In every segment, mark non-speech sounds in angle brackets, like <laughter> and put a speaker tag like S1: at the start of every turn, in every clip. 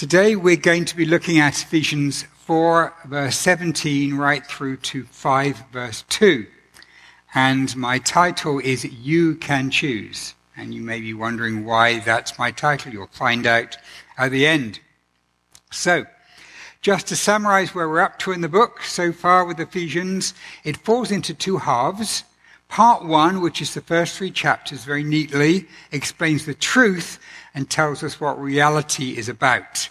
S1: Today we're going to be looking at Ephesians 4, verse 17, right through to 5, verse 2. And my title is You Can Choose. And you may be wondering why that's my title. You'll find out at the end. So, just to summarize where we're up to in the book so far with Ephesians, it falls into two halves. Part one, which is the first three chapters, very neatly explains the truth and tells us what reality is about.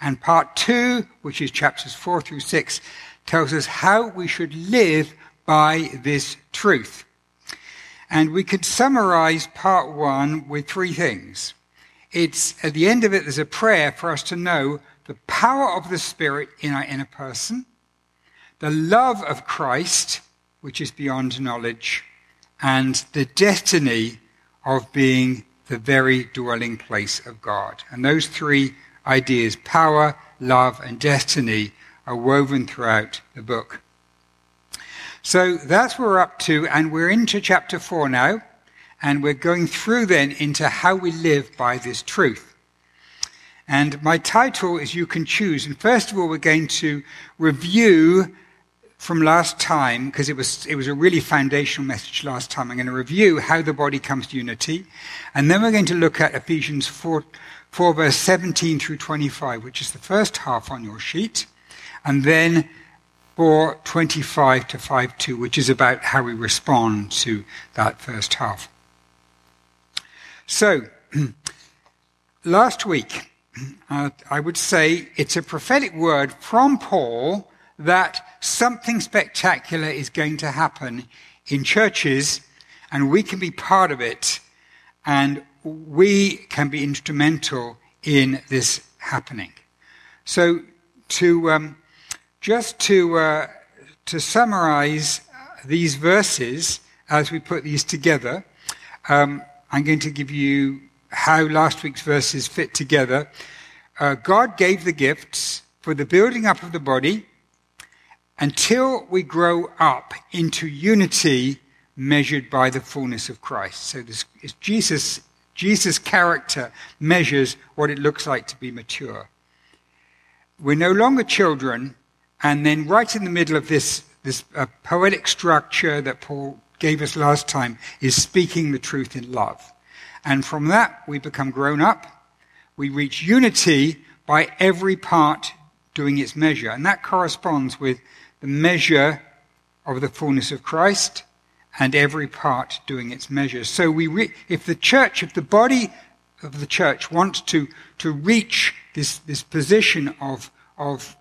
S1: And part two, which is chapters four through six, tells us how we should live by this truth. And we could summarize part one with three things. It's at the end of it, there's a prayer for us to know the power of the Spirit in our inner person, the love of Christ, which is beyond knowledge, and the destiny of being the very dwelling place of God. And those three ideas, power, love, and destiny, are woven throughout the book. So that's what we're up to, and we're into chapter 4 now, and we're going through then into how we live by this truth. And my title is You Can Choose. And first of all, we're going to review from last time, because it was, it was a really foundational message last time. I'm going to review how the body comes to unity. And then we're going to look at Ephesians 4, 4 verse 17 through 25, which is the first half on your sheet. And then 4, 25 to 5, 2, which is about how we respond to that first half. So, <clears throat> last week, uh, I would say it's a prophetic word from Paul that something spectacular is going to happen in churches, and we can be part of it, and we can be instrumental in this happening. So, to um, just to uh, to summarize these verses as we put these together, um, I'm going to give you how last week's verses fit together. Uh, God gave the gifts for the building up of the body until we grow up into unity measured by the fullness of Christ. So this is Jesus, Jesus' character measures what it looks like to be mature. We're no longer children, and then right in the middle of this, this uh, poetic structure that Paul gave us last time is speaking the truth in love. And from that, we become grown up. We reach unity by every part doing its measure. And that corresponds with the measure of the fullness of Christ and every part doing its measure. So we re- if the church, if the body of the church wants to, to reach this, this position of, of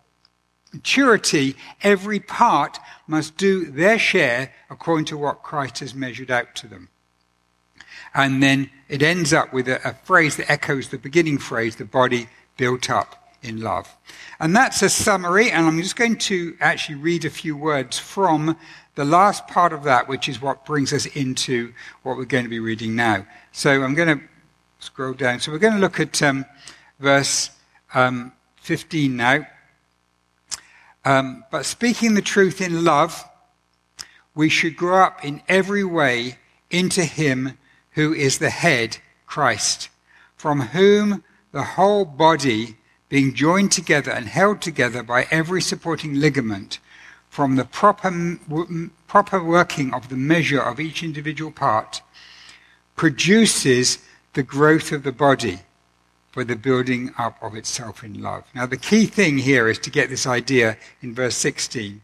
S1: maturity, every part must do their share according to what Christ has measured out to them. And then it ends up with a, a phrase that echoes the beginning phrase, the body built up in love. And that's a summary, and I'm just going to actually read a few words from the last part of that, which is what brings us into what we're going to be reading now. So I'm going to scroll down. So we're going to look at um, verse um, 15 now. Um, but speaking the truth in love, we should grow up in every way into Him who is the head, Christ, from whom the whole body being joined together and held together by every supporting ligament from the proper, proper working of the measure of each individual part, produces the growth of the body for the building up of itself in love. Now, the key thing here is to get this idea in verse 16.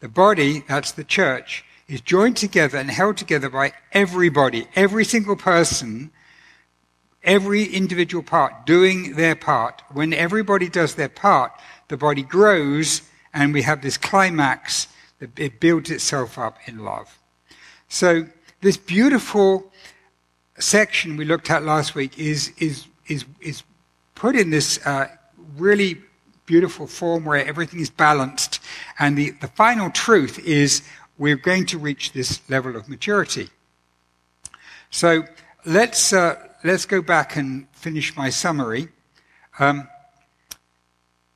S1: The body, that's the church, is joined together and held together by everybody, every single person every individual part doing their part. When everybody does their part, the body grows and we have this climax that it builds itself up in love. So this beautiful section we looked at last week is, is, is, is put in this uh, really beautiful form where everything is balanced. And the, the final truth is we're going to reach this level of maturity. So let's, uh, let's go back and finish my summary. Um,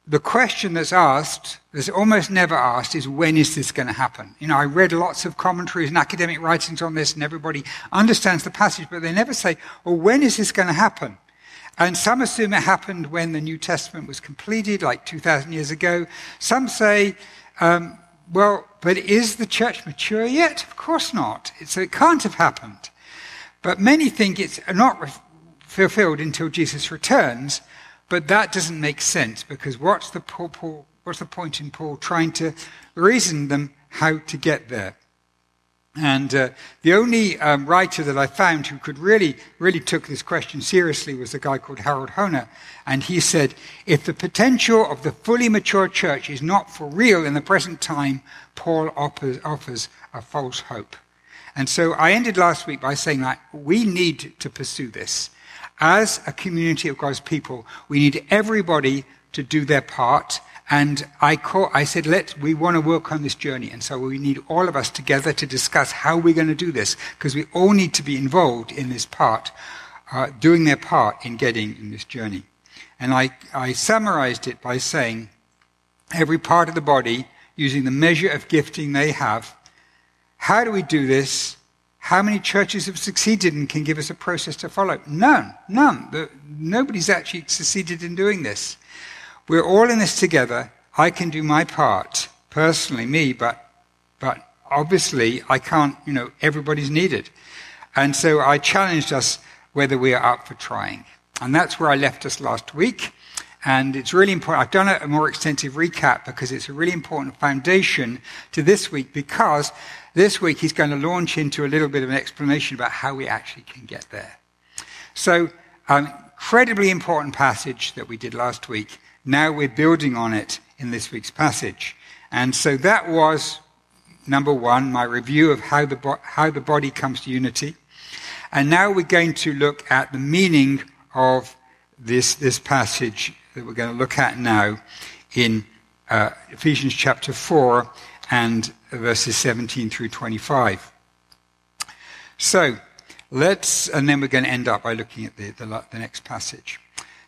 S1: the question that's asked, that's almost never asked, is when is this going to happen? You know, I read lots of commentaries and academic writings on this, and everybody understands the passage, but they never say, well, when is this going to happen? And some assume it happened when the New Testament was completed, like 2,000 years ago. Some say, um, well, but is the church mature yet? Of course not. So it can't have happened. But many think it's not re- fulfilled until Jesus returns, but that doesn't make sense because what's the, Paul, Paul, what's the point in Paul trying to reason them how to get there? And uh, the only um, writer that I found who could really, really took this question seriously was a guy called Harold Hoehner. And he said, if the potential of the fully mature church is not for real in the present time, Paul offers, offers a false hope. And so I ended last week by saying that we need to pursue this. As a community of God's people, we need everybody to do their part and I, call, I said, let we want to work on this journey. And so we need all of us together to discuss how we're going to do this, because we all need to be involved in this part, uh, doing their part in getting in this journey. And I, I summarized it by saying, every part of the body, using the measure of gifting they have, how do we do this? How many churches have succeeded and can give us a process to follow? None. None. The, nobody's actually succeeded in doing this. We're all in this together. I can do my part, personally, me, but, but obviously I can't, you know, everybody's needed. And so I challenged us whether we are up for trying. And that's where I left us last week. And it's really important. I've done a, more extensive recap because it's a really important foundation to this week because this week he's going to launch into a little bit of an explanation about how we actually can get there. So, um, incredibly important passage that we did last week. Now we're building on it in this week's passage. And so that was, number one, my review of how the, bo- how the body comes to unity. And now we're going to look at the meaning of this, this passage that we're going to look at now in uh, Ephesians chapter 4 and verses 17 through 25. So, let's, and then we're going to end up by looking at the, the, the next passage.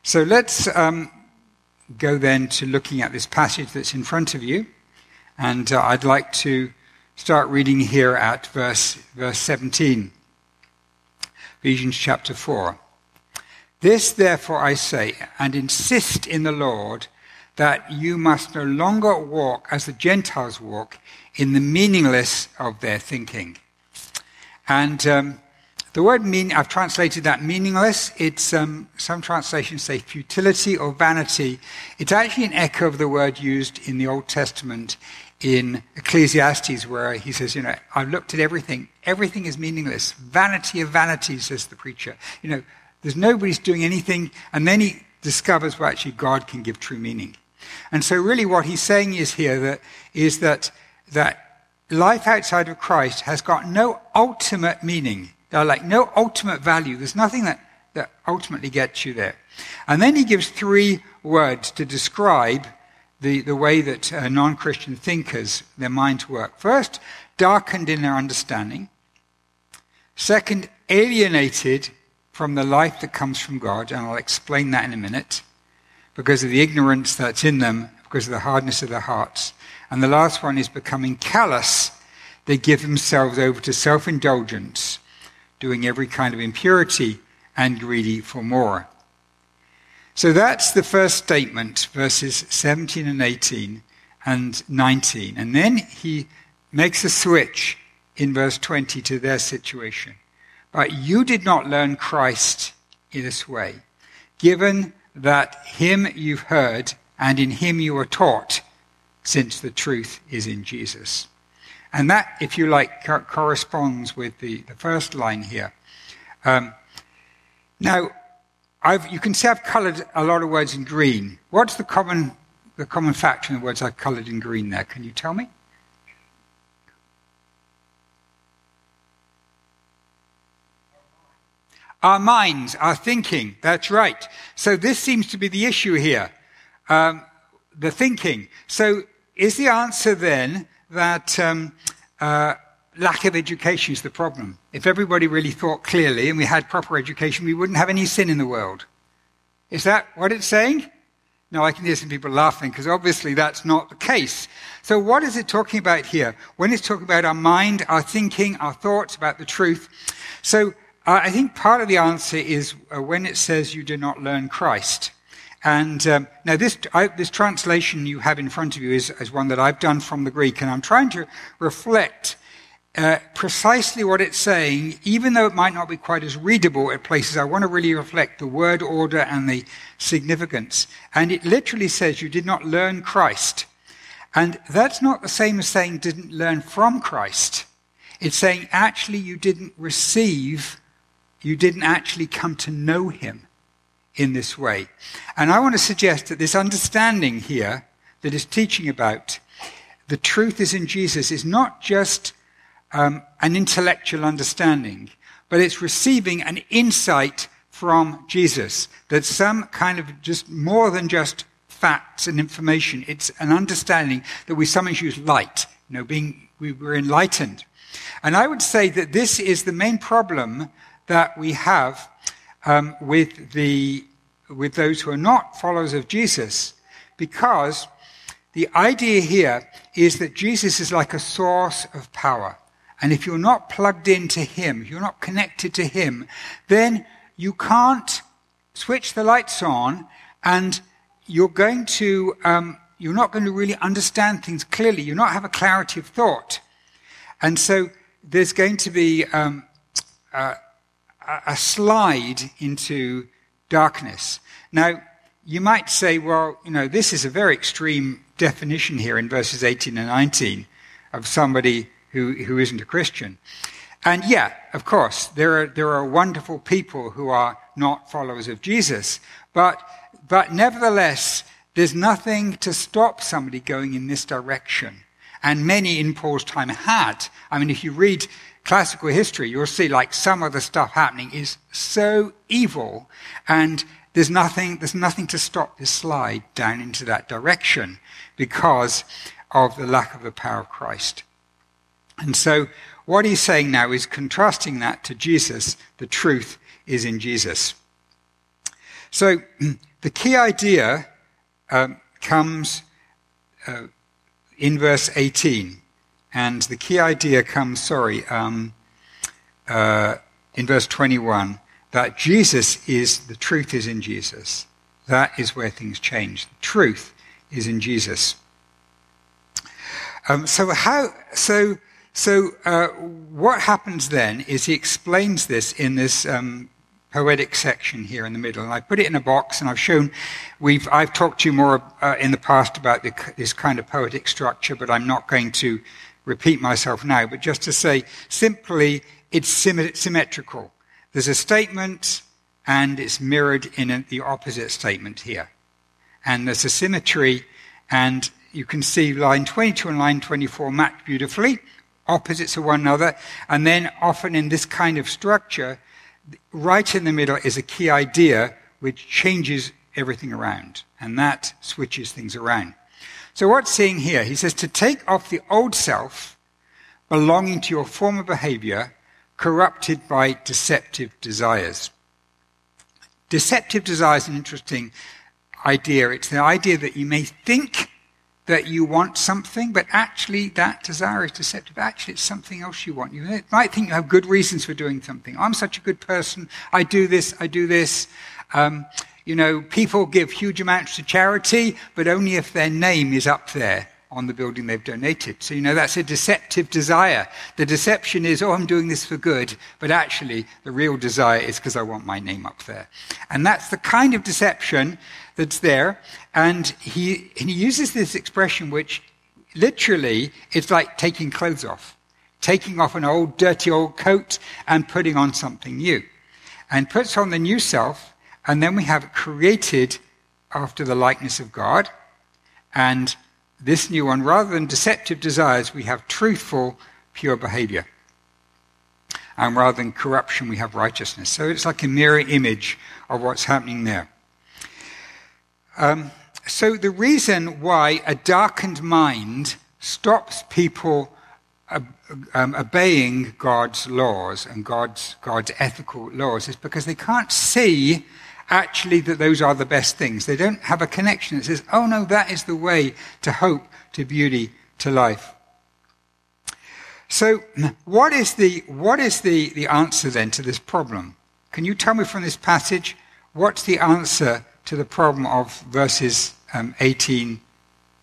S1: So let's um, go then to looking at this passage that's in front of you. And uh, I'd like to start reading here at verse, verse 17. Ephesians chapter 4. This, therefore, I say, and insist in the Lord, that you must no longer walk as the Gentiles walk in the meaningless of their thinking. And um, the word mean, I've translated that meaningless. It's, um, some translations say futility or vanity. It's actually an echo of the word used in the Old Testament in Ecclesiastes, where he says, you know, I've looked at everything. Everything is meaningless. Vanity of vanities, says the preacher. You know, there's nobody's doing anything. And then he discovers, well, actually, God can give true meaning. And so really what he's saying is here that, is that, that life outside of Christ has got no ultimate meaning. Like no ultimate value. There's nothing that, that ultimately gets you there. And then he gives three words to describe the, the way that uh, non Christian thinkers, their minds work. First, darkened in their understanding. Second, alienated from the life that comes from God, and I'll explain that in a minute, because of the ignorance that's in them, because of the hardness of their hearts. And the last one is becoming callous. They give themselves over to self indulgence doing every kind of impurity and greedy for more. So that's the first statement, verses 17 and 18 and 19. And then he makes a switch in verse 20 to their situation. But you did not learn Christ in this way, given that him you've heard and in him you are taught, since the truth is in Jesus. And that, if you like, co- corresponds with the, the first line here. Um, now, I've, you can see I've coloured a lot of words in green. What's the common, the common factor in the words I've coloured in green there? Can you tell me? Our minds, our thinking. That's right. So this seems to be the issue here. Um, the thinking. So is the answer then that um, uh, lack of education is the problem. If everybody really thought clearly and we had proper education, we wouldn't have any sin in the world. Is that what it's saying? No, I can hear some people laughing because obviously that's not the case. So what is it talking about here? When it's talking about our mind, our thinking, our thoughts about the truth. So I think part of the answer is uh, when it says you do not learn Christ. And um, now this, I, this translation you have in front of you is, is, one that I've done from the Greek, and I'm trying to reflect uh, precisely what it's saying, even though it might not be quite as readable at places. I want to really reflect the word order and the significance. And it literally says you did not learn Christ. And that's not the same as saying didn't learn from Christ. It's saying actually you didn't receive, you didn't actually come to know him in this way. And I want to suggest that this understanding here that is teaching about the truth is in Jesus is not just um, an intellectual understanding, but it's receiving an insight from Jesus. That's some kind of just more than just facts and information. It's an understanding that we sometimes use light, you know, being, we were enlightened. And I would say that this is the main problem that we have um, with the with those who are not followers of Jesus, because the idea here is that Jesus is like a source of power. And if you're not plugged into Him, you're not connected to Him, then you can't switch the lights on and you're going to, um, you're not going to really understand things clearly. You're not have a clarity of thought. And so there's going to be um, a, a slide into darkness. Now, you might say, well, you know, this is a very extreme definition here in verses 18 and 19 of somebody who, who isn't a Christian. And yeah, of course, there are, there are wonderful people who are not followers of Jesus. But, but nevertheless, there's nothing to stop somebody going in this direction. And many in Paul's time had. I mean, if you read classical history, you'll see like some of the stuff happening is so evil and there's nothing, there's nothing to stop this slide down into that direction because of the lack of the power of Christ. And so what he's saying now is contrasting that to Jesus. The truth is in Jesus. So <clears throat> the key idea um, comes uh, in verse 18. And the key idea comes, sorry, um, uh, in verse 21, that Jesus is, the truth is in Jesus. That is where things change. The truth is in Jesus. Um, so how, so, so, uh, what happens then is he explains this in this, um, poetic section here in the middle. And I put it in a box and I've shown, we've, I've talked to you more uh, in the past about the, this kind of poetic structure, but I'm not going to repeat myself now, but just to say simply, it's symmetrical. There's a statement and it's mirrored in the opposite statement here. And there's a symmetry and you can see line 22 and line 24 match beautifully, opposites of one another. And then often in this kind of structure, right in the middle is a key idea which changes everything around. And that switches things around. So what's saying here? He says to take off the old self belonging to your former behavior corrupted by deceptive desires. Deceptive desires an interesting idea. It's the idea that you may think that you want something, but actually that desire is deceptive. Actually, it's something else you want. You might think you have good reasons for doing something. I'm such a good person. I do this. I do this. Um, you know, people give huge amounts to charity, but only if their name is up there on the building they've donated. So, you know, that's a deceptive desire. The deception is, oh, I'm doing this for good, but actually the real desire is because I want my name up there. And that's the kind of deception that's there. And he, he uses this expression which literally it's like taking clothes off, taking off an old, dirty old coat and putting on something new. And puts on the new self and then we have created after the likeness of God. And this new one, rather than deceptive desires, we have truthful, pure behavior. And rather than corruption, we have righteousness. So it's like a mirror image of what's happening there. Um, so the reason why a darkened mind stops people um, obeying God's laws and God's, God's ethical laws is because they can't see actually that those are the best things. They don't have a connection that says, oh no, that is the way to hope, to beauty, to life. So, what is the, what is the, the answer then to this problem? Can you tell me from this passage what's the answer to the problem of verses um, 18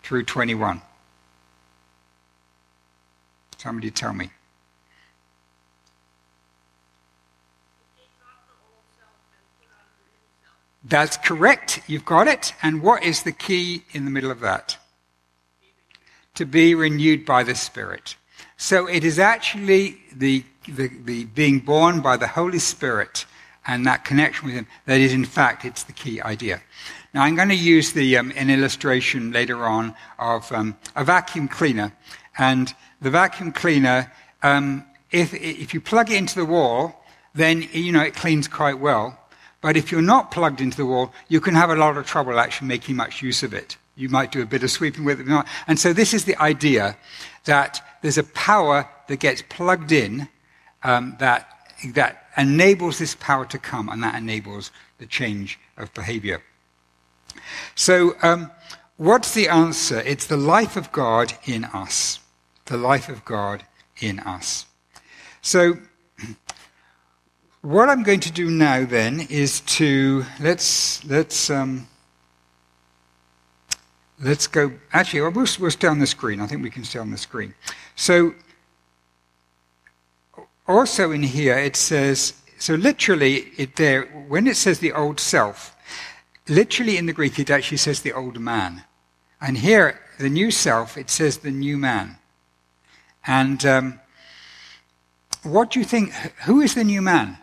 S1: through 21? Somebody tell me. That's correct. You've got it. And what is the key in the middle of that? To be renewed by the Spirit. So it is actually the, the, the being born by the Holy Spirit and that connection with Him that is, in fact, it's the key idea. Now, I'm going to use the, um, an illustration later on of um, a vacuum cleaner. And the vacuum cleaner, um, if, if you plug it into the wall, then, you know, it cleans quite well. But if you're not plugged into the wall, you can have a lot of trouble actually making much use of it. You might do a bit of sweeping with it. And so this is the idea that there's a power that gets plugged in um, that, that enables this power to come, and that enables the change of behavior. So, um, what's the answer? It's the life of God in us. The life of God in us. So, what I'm going to do now then is to let's let's um, let's go. Actually, we'll, we'll stay on the screen. I think we can stay on the screen. So, also in here it says so. Literally, it there when it says the old self, literally in the Greek it actually says the old man, and here the new self it says the new man. And um, what do you think? Who is the new man?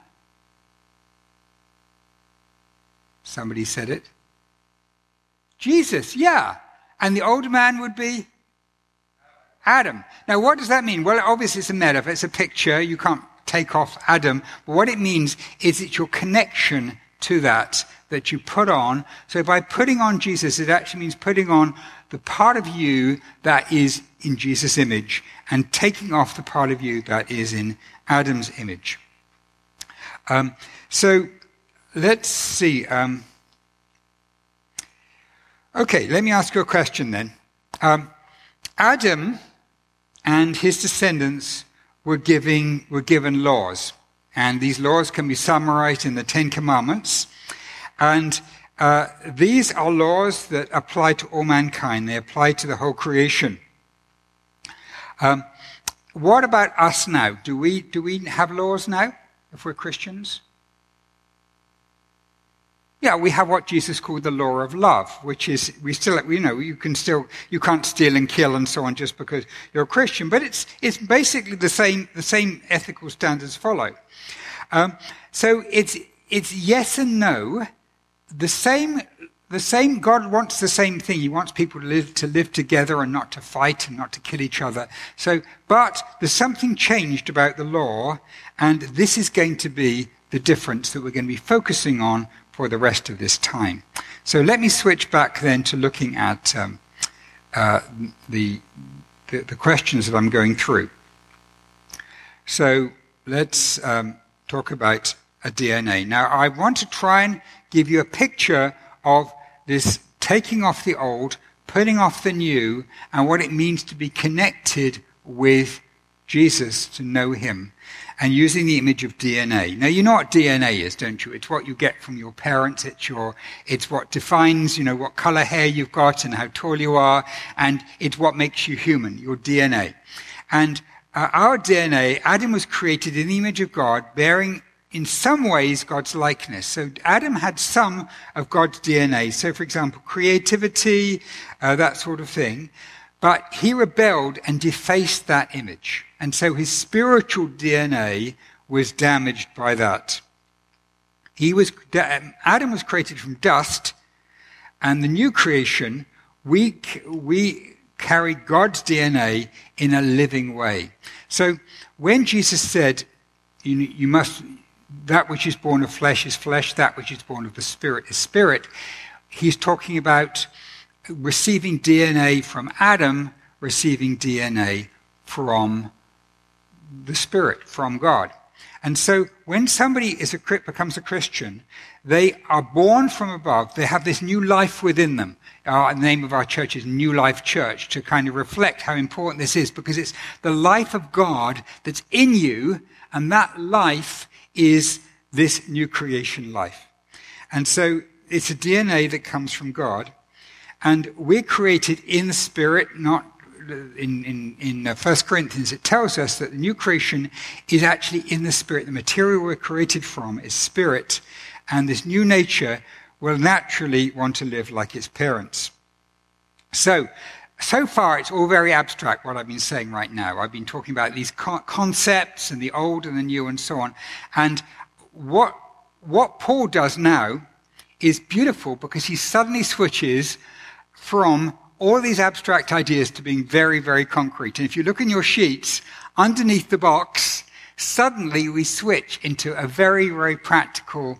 S1: Somebody said it. Jesus, yeah. And the old man would be Adam. Now, what does that mean? Well, obviously, it's a metaphor, it's a picture. You can't take off Adam. But what it means is it's your connection to that that you put on. So, by putting on Jesus, it actually means putting on the part of you that is in Jesus' image and taking off the part of you that is in Adam's image. Um, so, let's see. Um, okay, let me ask you a question then. Um, Adam and his descendants were, giving, were given laws, and these laws can be summarized in the Ten Commandments. And uh, these are laws that apply to all mankind, they apply to the whole creation. Um, what about us now? Do we, do we have laws now if we're Christians? Yeah, we have what Jesus called the law of love, which is we still, you know, you can still, you can't steal and kill and so on just because you're a Christian, but it's it's basically the same the same ethical standards follow. Um, so it's it's yes and no. The same the same God wants the same thing. He wants people to live to live together and not to fight and not to kill each other. So, but there's something changed about the law, and this is going to be the difference that we're going to be focusing on for the rest of this time. So let me switch back then to looking at um, uh, the, the, the, questions that I'm going through. So let's um, talk about a DNA. Now, I want to try and give you a picture of this taking off the old, putting off the new, and what it means to be connected with Jesus, to know Him and using the image of DNA. Now, you know what DNA is, don't you? It's what you get from your parents. It's your, it's what defines, you know, what color hair you've got and how tall you are. And it's what makes you human, your DNA. And uh, our DNA, Adam was created in the image of God, bearing in some ways God's likeness. So Adam had some of God's DNA. So, for example, creativity, uh, that sort of thing. But he rebelled and defaced that image. And so his spiritual DNA was damaged by that. He was, um, Adam was created from dust, and the new creation, we, we carry God's DNA in a living way. So when Jesus said, you, you must, that which is born of flesh is flesh, that which is born of the spirit is spirit, he's talking about receiving DNA from Adam, receiving DNA from the Spirit, from God. And so when somebody is a, becomes a Christian, they are born from above. They have this new life within them. Our, the name of our church is New Life Church to kind of reflect how important this is because it's the life of God that's in you and that life is this new creation life. And so it's a DNA that comes from God. And we're created in spirit, not in, in, in uh, 1 Corinthians, it tells us that the new creation is actually in the spirit. The material we're created from is spirit. And this new nature will naturally want to live like its parents. So, so far, it's all very abstract, what I've been saying right now. I've been talking about these concepts and the old and the new and so on. And what, what Paul does now is beautiful because he suddenly switches from all these abstract ideas to being very, very concrete. And if you look in your sheets, underneath the box, suddenly we switch into a very, very practical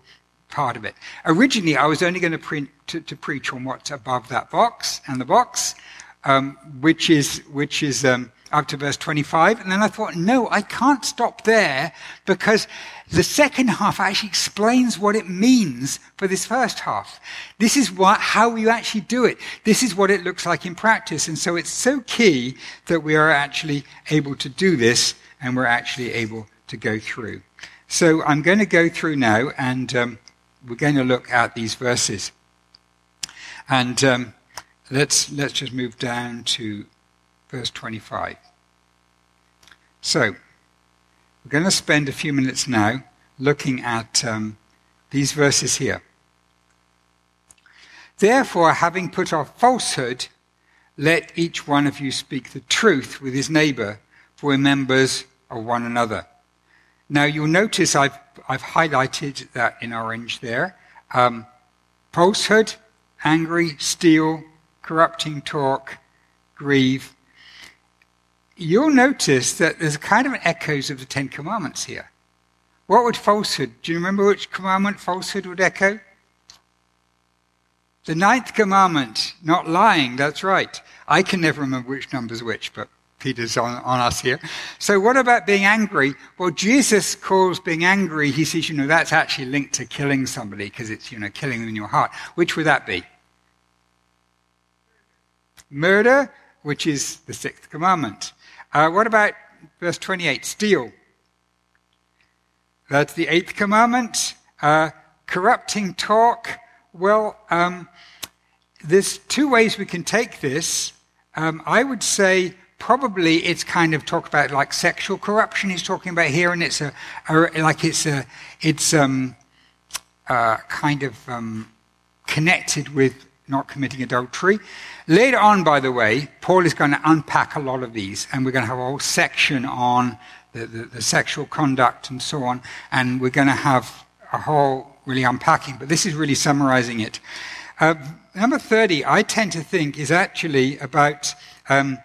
S1: part of it. Originally, I was only going to, print, to, to preach on what's above that box and the box, um, which is, which is um, up to verse 25. And then I thought, no, I can't stop there because the second half actually explains what it means for this first half. This is what, how you actually do it. This is what it looks like in practice. And so it's so key that we are actually able to do this and we're actually able to go through. So I'm going to go through now and um, we're going to look at these verses. And um, let's, let's just move down to verse 25. So, we're going to spend a few minutes now looking at um, these verses here. Therefore, having put off falsehood, let each one of you speak the truth with his neighbor, for we're members of one another. Now, you'll notice I've, I've highlighted that in orange there. Um, falsehood, angry, steal, corrupting talk, grieve, you'll notice that there's kind of echoes of the Ten Commandments here. What would falsehood? Do you remember which commandment falsehood would echo? The ninth commandment, not lying, that's right. I can never remember which number's which, but Peter's on, on us here. So what about being angry? Well, Jesus calls being angry, he says, you know, that's actually linked to killing somebody because it's, you know, killing them in your heart. Which would that be? Murder, which is the sixth commandment. Uh, what about verse 28? Steal. That's the eighth commandment. Uh, corrupting talk. Well, um, there's two ways we can take this. Um, I would say probably it's kind of talk about like sexual corruption he's talking about here, and it's a, a like it's a it's um, uh, kind of um, connected with not committing adultery. Later on, by the way, Paul is going to unpack a lot of these, and we're going to have a whole section on the, the, the sexual conduct and so on, and we're going to have a whole really unpacking, but this is really summarizing it. Uh, number 30, I tend to think, is actually about um,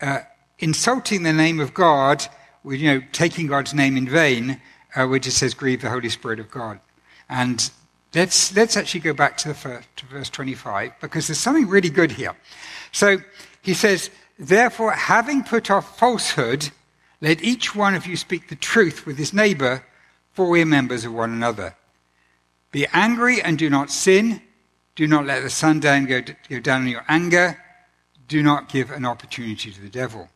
S1: uh, insulting the name of God, you know, taking God's name in vain, uh, which it says, grieve the Holy Spirit of God. And Let's, let's actually go back to, the first, to verse 25 because there's something really good here. So he says, Therefore, having put off falsehood, let each one of you speak the truth with his neighbor, for we are members of one another. Be angry and do not sin. Do not let the sun down go, go down in your anger. Do not give an opportunity to the devil.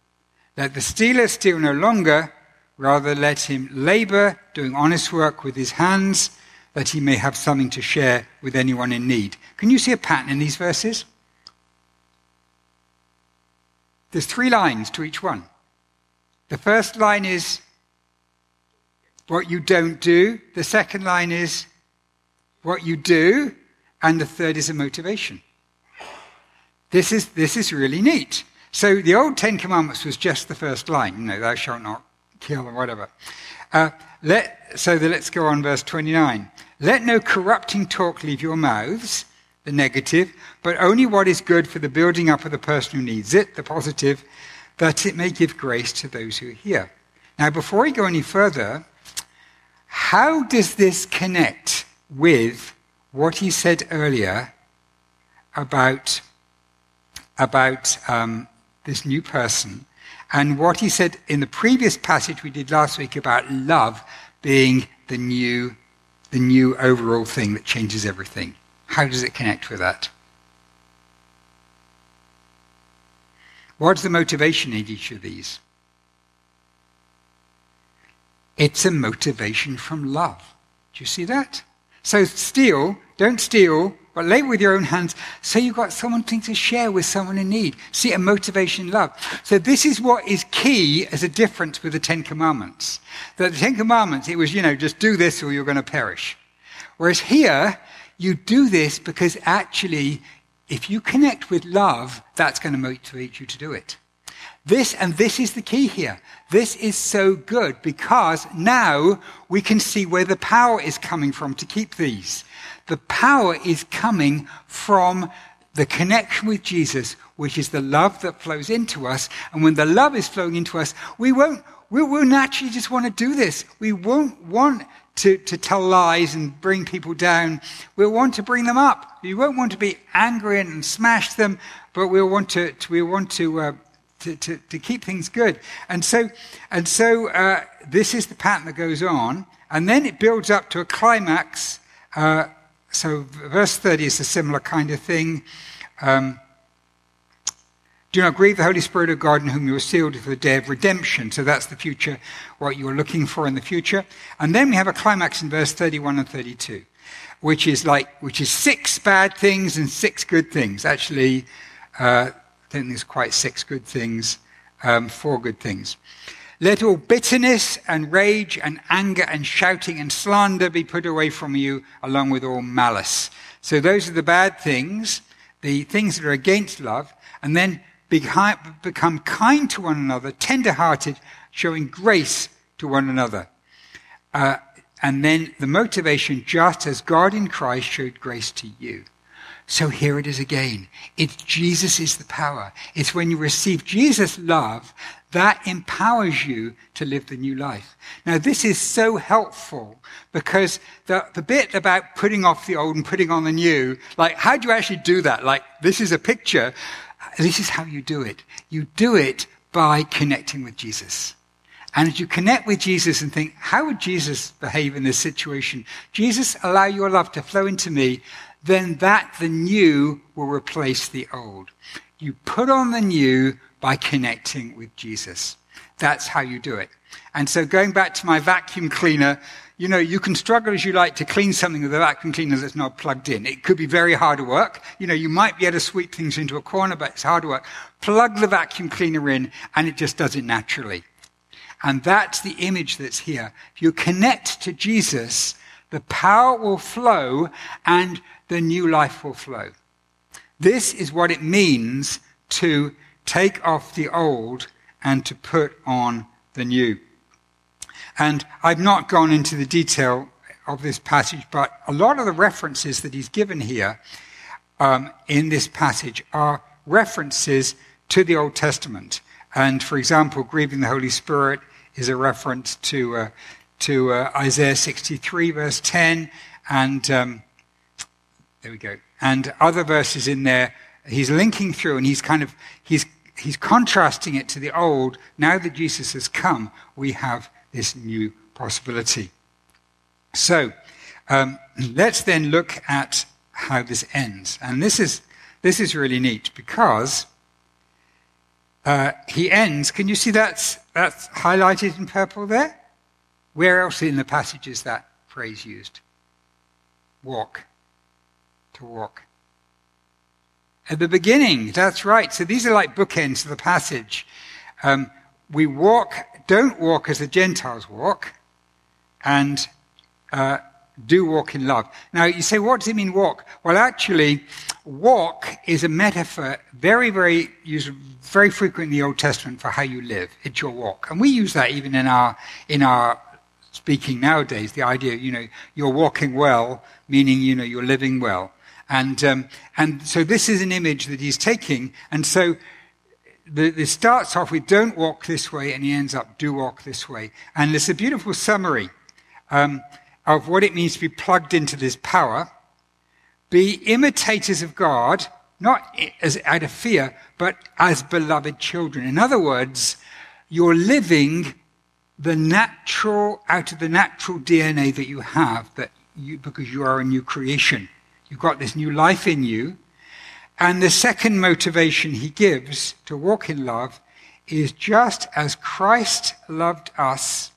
S1: Let the stealer steal no longer. Rather, let him labor, doing honest work with his hands that he may have something to share with anyone in need. Can you see a pattern in these verses? There's three lines to each one. The first line is what you don't do, the second line is what you do, and the third is a motivation. This is, this is really neat. So the old Ten Commandments was just the first line, you know, thou shalt not kill or whatever. Uh, let, so the, let's go on, verse 29. Let no corrupting talk leave your mouths, the negative, but only what is good for the building up of the person who needs it, the positive, that it may give grace to those who hear. Now, before we go any further, how does this connect with what he said earlier about, about um, this new person and what he said in the previous passage we did last week about love being the new, the new overall thing that changes everything. How does it connect with that? What's the motivation in each of these? It's a motivation from love. Do you see that? So steal, don't steal, but labor with your own hands so you've got something to share with someone in need. See, a motivation love. So this is what is key as a difference with the Ten Commandments. That the Ten Commandments, it was, you know, just do this or you're going to perish. Whereas here, you do this because actually, if you connect with love, that's going to motivate you to do it. This, and this is the key here. This is so good because now we can see where the power is coming from to keep these. The power is coming from the connection with Jesus, which is the love that flows into us. And when the love is flowing into us, we won't, we will naturally just want to do this. We won't want to, to tell lies and bring people down. We'll want to bring them up. We won't want to be angry and smash them, but we'll want to, to we want to, uh, to, to, to, keep things good. And so, and so uh, this is the pattern that goes on. And then it builds up to a climax. Uh, so verse 30 is a similar kind of thing. Um, do not grieve the Holy Spirit of God in whom you are sealed for the day of redemption. So that's the future, what you're looking for in the future. And then we have a climax in verse 31 and 32, which is like, which is six bad things and six good things. Actually, uh, I don't think there's quite six good things, um, four good things. Let all bitterness and rage and anger and shouting and slander be put away from you, along with all malice. So those are the bad things, the things that are against love, and then become kind to one another, tender hearted, showing grace to one another. Uh, and then the motivation, just as God in Christ showed grace to you. So here it is again. It's Jesus is the power. It's when you receive Jesus' love that empowers you to live the new life. Now, this is so helpful because the, the bit about putting off the old and putting on the new, like, how do you actually do that? Like, this is a picture. This is how you do it. You do it by connecting with Jesus. And as you connect with Jesus and think, how would Jesus behave in this situation? Jesus, allow your love to flow into me then that the new will replace the old. You put on the new by connecting with Jesus. That's how you do it. And so going back to my vacuum cleaner, you know, you can struggle as you like to clean something with a vacuum cleaner that's not plugged in. It could be very hard work. You know, you might be able to sweep things into a corner, but it's hard work. Plug the vacuum cleaner in and it just does it naturally. And that's the image that's here. If you connect to Jesus, the power will flow and the new life will flow. This is what it means to take off the old and to put on the new. And I've not gone into the detail of this passage, but a lot of the references that he's given here um, in this passage are references to the Old Testament. And for example, grieving the Holy Spirit is a reference to, uh, to uh, Isaiah 63, verse 10, and um, there we go. And other verses in there, he's linking through and he's kind of, he's, he's contrasting it to the old. Now that Jesus has come, we have this new possibility. So, um, let's then look at how this ends. And this is, this is really neat because uh, he ends. Can you see that's, that's highlighted in purple there? Where else in the passage is that phrase used? Walk to walk. At the beginning, that's right. So these are like bookends to the passage. Um, we walk, don't walk as the Gentiles walk, and uh, do walk in love. Now, you say, what does it mean walk? Well, actually, walk is a metaphor very, very used very frequently in the Old Testament for how you live. It's your walk. And we use that even in our, in our speaking nowadays. The idea, you know, you're walking well, meaning, you know, you're living well. And, um, and so this is an image that he's taking. And so the, starts off with don't walk this way, and he ends up do walk this way. And it's a beautiful summary um, of what it means to be plugged into this power. Be imitators of God, not as out of fear, but as beloved children. In other words, you're living the natural, out of the natural DNA that you have, that you, because you are a new creation. You've got this new life in you. And the second motivation he gives to walk in love is just as Christ loved us,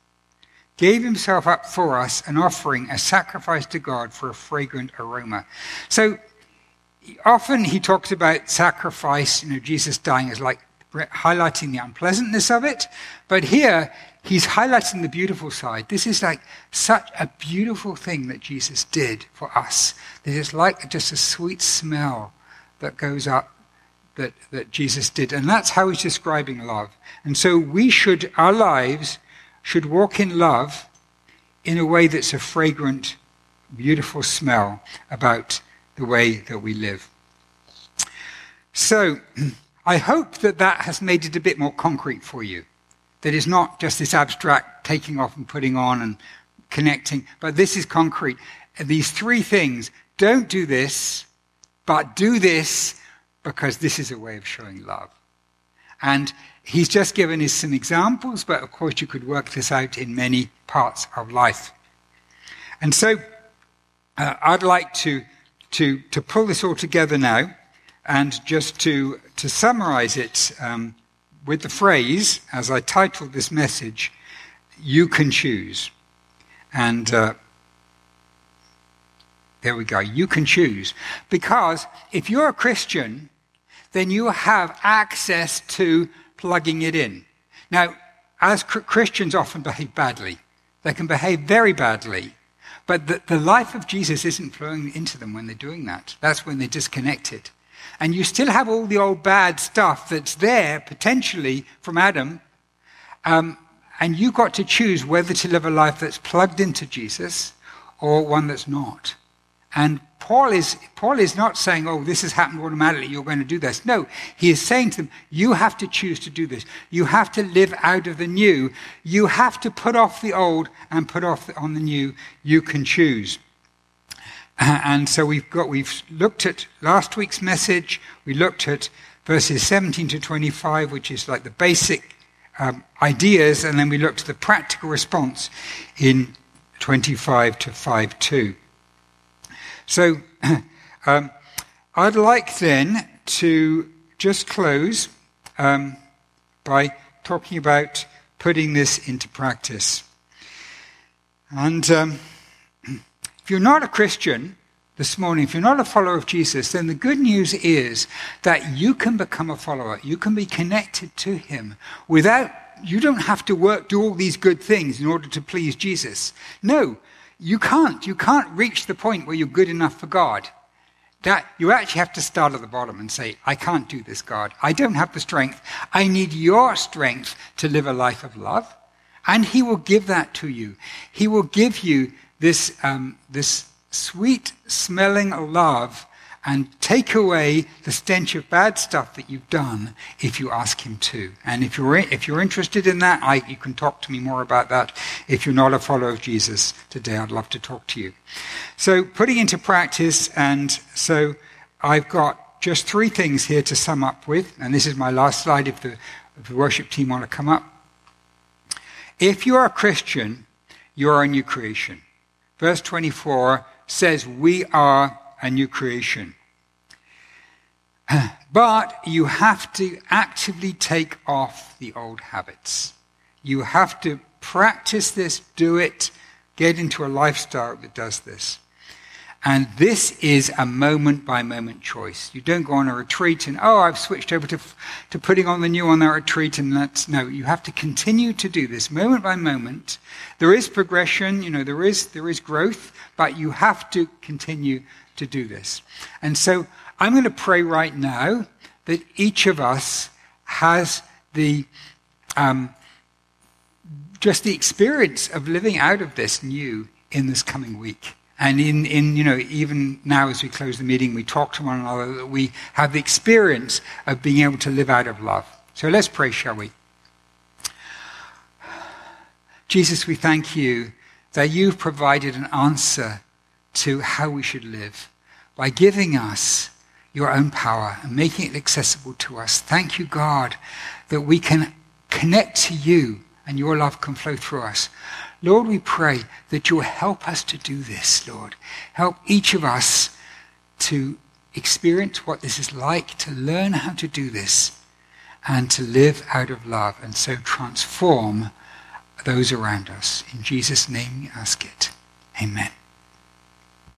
S1: gave himself up for us, an offering, a sacrifice to God for a fragrant aroma. So often he talks about sacrifice, you know, Jesus dying is like highlighting the unpleasantness of it. But here, he's highlighting the beautiful side. This is like such a beautiful thing that Jesus did for us. That it's like just a sweet smell that goes up that, that Jesus did. And that's how he's describing love. And so we should, our lives should walk in love in a way that's a fragrant, beautiful smell about the way that we live. So, <clears throat> I hope that that has made it a bit more concrete for you. That it's not just this abstract taking off and putting on and connecting, but this is concrete. These three things don't do this, but do this because this is a way of showing love. And he's just given us some examples, but of course you could work this out in many parts of life. And so uh, I'd like to, to, to pull this all together now and just to, to summarize it um, with the phrase, as I titled this message, you can choose. And uh, there we go, you can choose. Because if you're a Christian, then you have access to plugging it in. Now, as Christians often behave badly, they can behave very badly, but the, the life of Jesus isn't flowing into them when they're doing that. That's when they're disconnected and you still have all the old bad stuff that's there potentially from Adam, um, and you've got to choose whether to live a life that's plugged into Jesus or one that's not. And Paul is, Paul is not saying, oh, this has happened automatically, you're going to do this. No, he is saying to them, you have to choose to do this. You have to live out of the new. You have to put off the old and put off on the new. You can choose. <laughs> And so we've got, we've looked at last week's message. We looked at verses 17 to 25, which is like the basic um, ideas, and then we looked at the practical response in 25 to 5 2. So <clears throat> um, I'd like then to just close um, by talking about putting this into practice. And um, if you're not a Christian this morning, if you're not a follower of Jesus, then the good news is that you can become a follower. You can be connected to him without, you don't have to work, do all these good things in order to please Jesus. No, you can't. You can't reach the point where you're good enough for God. That you actually have to start at the bottom and say, I can't do this, God. I don't have the strength. I need your strength to live a life of love. And he will give that to you. He will give you this, um, this sweet smelling love and take away the stench of bad stuff that you've done if you ask him to. And if you're, if you're interested in that, I, you can talk to me more about that. If you're not a follower of Jesus today, I'd love to talk to you. So putting into practice, and so I've got just three things here to sum up with, and this is my last slide if the, if the worship team want to come up. If you are a Christian, you are a new creation verse 24 says, We are a new creation. <clears throat> But you have to actively take off the old habits. You have to practice this, do it, get into a lifestyle that does this. And this is a moment by moment choice. You don't go on a retreat and, oh, I've switched over to, to putting on the new on that retreat and that's, no, you have to continue to do this moment by moment. There is progression, you know, there is, there is growth, but you have to continue to do this. And so I'm going to pray right now that each of us has the, um, just the experience of living out of this new in this coming week. And in, in, you know, even now as we close the meeting, we talk to one another that we have the experience of being able to live out of love. So let's pray, shall we? Jesus, we thank you that you've provided an answer to how we should live by giving us your own power and making it accessible to us. Thank you, God, that we can connect to you and your love can flow through us. Lord, we pray that you'll help us to do this, Lord. Help each of us to experience what this is like, to learn how to do this, and to live out of love, and so transform those around us. In Jesus' name we ask it. Amen.